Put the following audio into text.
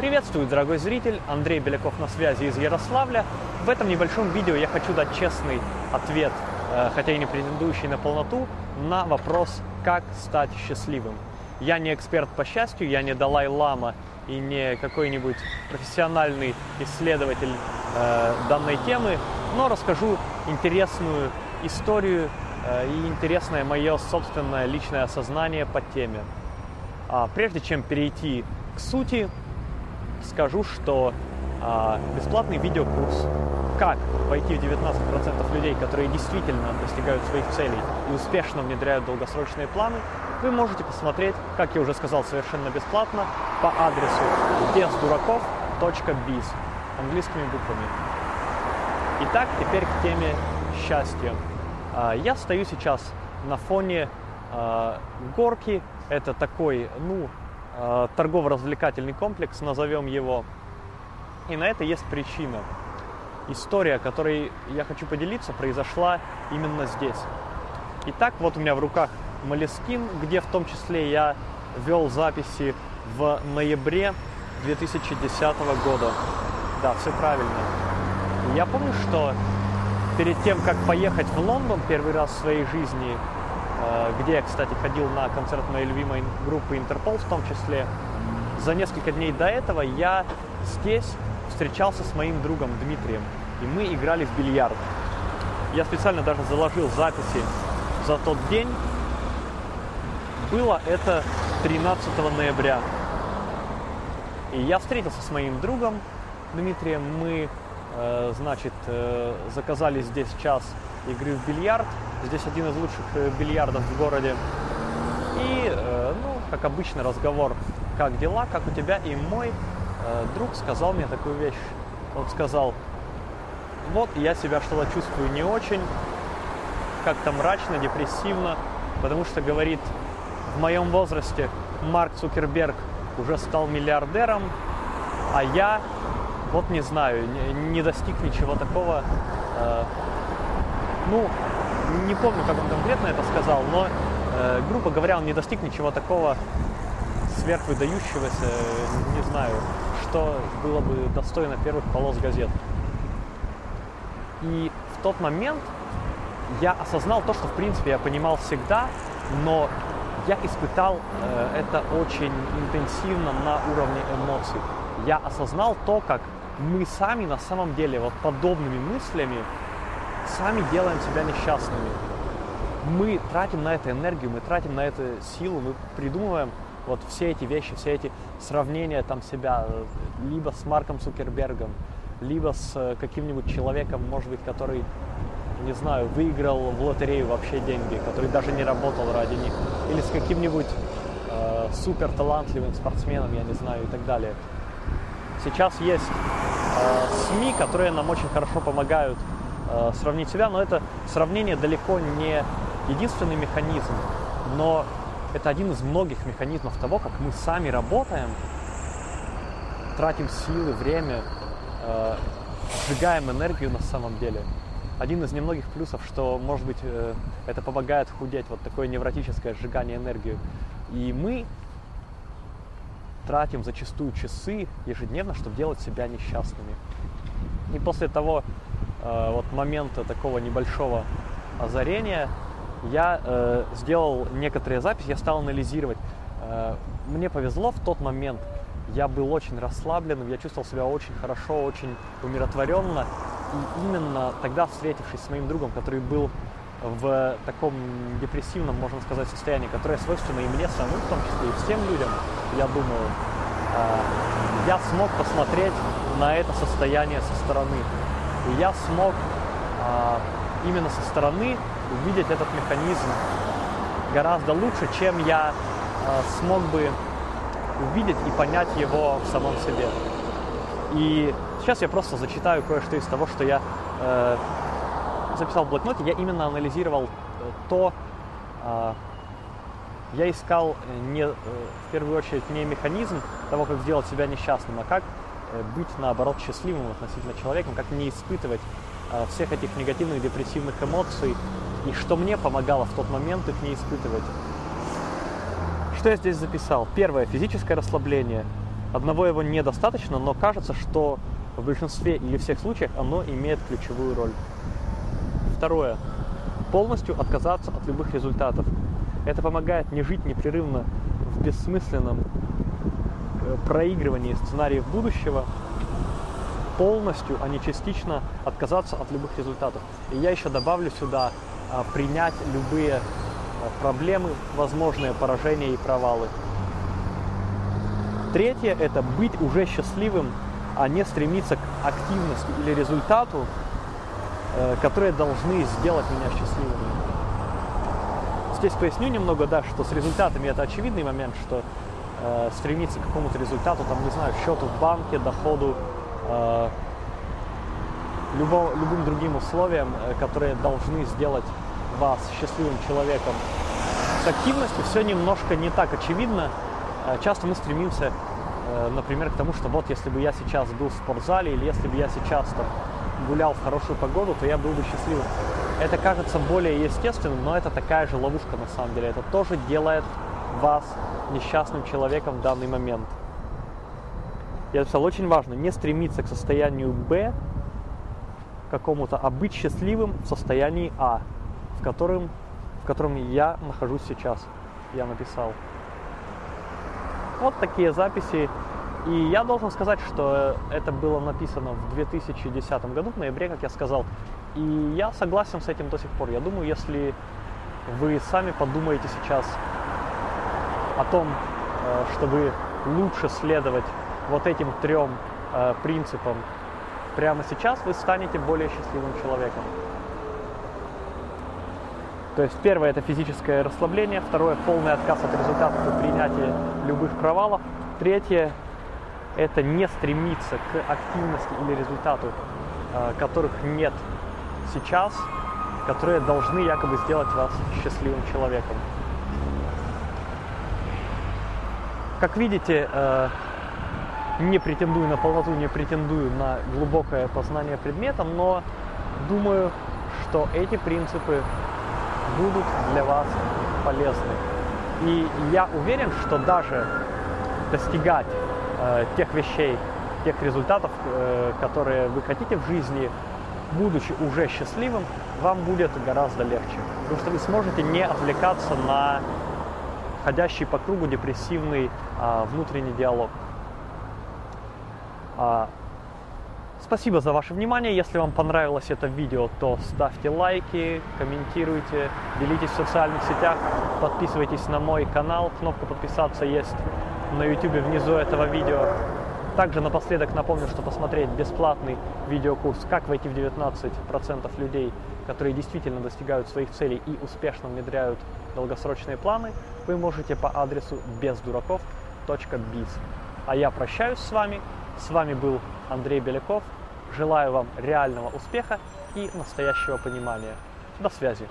Приветствую, дорогой зритель! Андрей Беляков на связи из Ярославля. В этом небольшом видео я хочу дать честный ответ, э, хотя и не претендующий на полноту, на вопрос, как стать счастливым. Я не эксперт по счастью, я не Далай-Лама и не какой-нибудь профессиональный исследователь э, данной темы, но расскажу интересную историю э, и интересное мое собственное личное осознание по теме. А прежде чем перейти к сути, скажу, что а, бесплатный видеокурс «Как войти в 19% людей, которые действительно достигают своих целей и успешно внедряют долгосрочные планы», вы можете посмотреть, как я уже сказал, совершенно бесплатно по адресу бездураков.biz английскими буквами. Итак, теперь к теме счастья. А, я стою сейчас на фоне а, горки. Это такой, ну, торгово-развлекательный комплекс, назовем его. И на это есть причина. История, которой я хочу поделиться, произошла именно здесь. Итак, вот у меня в руках Малескин, где в том числе я вел записи в ноябре 2010 года. Да, все правильно. Я помню, что перед тем, как поехать в Лондон первый раз в своей жизни, Э, где я, кстати, ходил на концерт моей любимой группы Интерпол в том числе. За несколько дней до этого я здесь встречался с моим другом Дмитрием, и мы играли в бильярд. Я специально даже заложил записи за тот день. Было это 13 ноября. И я встретился с моим другом Дмитрием. Мы, э, значит, э, заказали здесь час игры в бильярд. Здесь один из лучших э, бильярдов в городе. И, э, ну, как обычно, разговор, как дела, как у тебя. И мой э, друг сказал мне такую вещь. Он сказал, вот я себя что-то чувствую не очень, как-то мрачно, депрессивно, потому что, говорит, в моем возрасте Марк Цукерберг уже стал миллиардером, а я, вот не знаю, не, достиг ничего такого, э, ну, не помню, как он конкретно это сказал, но, э, грубо говоря, он не достиг ничего такого сверхвыдающегося, не знаю, что было бы достойно первых полос газет. И в тот момент я осознал то, что, в принципе, я понимал всегда, но я испытал э, это очень интенсивно на уровне эмоций. Я осознал то, как мы сами на самом деле вот подобными мыслями сами делаем себя несчастными. Мы тратим на это энергию, мы тратим на это силу, мы придумываем вот все эти вещи, все эти сравнения там себя либо с Марком Цукербергом, либо с э, каким-нибудь человеком, может быть, который, не знаю, выиграл в лотерею вообще деньги, который даже не работал ради них, или с каким-нибудь э, супер талантливым спортсменом, я не знаю, и так далее. Сейчас есть э, СМИ, которые нам очень хорошо помогают э, сравнить себя, но это сравнение далеко не единственный механизм, но это один из многих механизмов того, как мы сами работаем, тратим силы, время, э, сжигаем энергию на самом деле. Один из немногих плюсов, что, может быть, э, это помогает худеть, вот такое невротическое сжигание энергии. И мы тратим зачастую часы ежедневно, чтобы делать себя несчастными. И после того, Э, вот момента такого небольшого озарения я э, сделал некоторые записи, я стал анализировать. Э, мне повезло в тот момент, я был очень расслабленным, я чувствовал себя очень хорошо, очень умиротворенно. И именно тогда, встретившись с моим другом, который был в таком депрессивном, можно сказать, состоянии, которое свойственно и мне самому, в том числе и всем людям, я думаю, э, я смог посмотреть на это состояние со стороны. И я смог а, именно со стороны увидеть этот механизм гораздо лучше, чем я а, смог бы увидеть и понять его в самом себе. И сейчас я просто зачитаю кое-что из того, что я э, записал в блокноте. Я именно анализировал э, то, я искал не, э, в первую очередь не механизм того, как сделать себя несчастным, а как Э, быть, наоборот, счастливым относительно человеком, как не испытывать э, всех этих негативных, депрессивных эмоций, и что мне помогало в тот момент их не испытывать. Что я здесь записал? Первое – физическое расслабление. Одного его недостаточно, но кажется, что в большинстве или всех случаях оно имеет ключевую роль. Второе. Полностью отказаться от любых результатов. Это помогает не жить непрерывно в бессмысленном э, проигрывании сценариев будущего, полностью, а не частично отказаться от любых результатов. И я еще добавлю сюда а, принять любые а, проблемы, возможные поражения и провалы. Третье – это быть уже счастливым, а не стремиться к активности или результату, э, которые должны сделать меня счастливым. Здесь поясню немного, да, что с результатами это очевидный момент, что э, стремиться к какому-то результату, там, не знаю, счету в банке, доходу, э, любо, любым другим условиям, э, которые должны сделать вас счастливым человеком. С активностью все немножко не так очевидно. Э, часто мы стремимся, э, например, к тому, что вот если бы я сейчас был в спортзале или если бы я сейчас там, гулял в хорошую погоду, то я был бы счастливым. Это кажется более естественным, но это такая же ловушка на самом деле. Это тоже делает вас несчастным человеком в данный момент. Я написал, очень важно не стремиться к состоянию Б, какому-то, а быть счастливым в состоянии А, в котором, в котором я нахожусь сейчас, я написал. Вот такие записи. И я должен сказать, что это было написано в 2010 году, в ноябре, как я сказал. И я согласен с этим до сих пор. Я думаю, если вы сами подумаете сейчас о том, э, чтобы лучше следовать вот этим трем э, принципам прямо сейчас, вы станете более счастливым человеком. То есть первое это физическое расслабление, второе полный отказ от результатов и принятие любых провалов, третье это не стремиться к активности или результату, э, которых нет сейчас, которые должны якобы сделать вас счастливым человеком. Как видите, э, не претендую на полноту, не претендую на глубокое познание предмета, но думаю, что эти принципы будут для вас полезны. И я уверен, что даже достигать э, тех вещей, тех результатов, э, которые вы хотите в жизни, будучи уже счастливым, вам будет гораздо легче. Потому что вы сможете не отвлекаться на ходящий по кругу депрессивный э, внутренний диалог. А, спасибо за ваше внимание. Если вам понравилось это видео, то ставьте лайки, комментируйте, делитесь в социальных сетях, подписывайтесь на мой канал. Кнопка подписаться есть на YouTube внизу этого видео. Также напоследок напомню, что посмотреть бесплатный видеокурс «Как войти в 19% людей, которые действительно достигают своих целей и успешно внедряют долгосрочные планы, вы можете по адресу бездураков.biz. А я прощаюсь с вами. С вами был Андрей Беляков. Желаю вам реального успеха и настоящего понимания. До связи.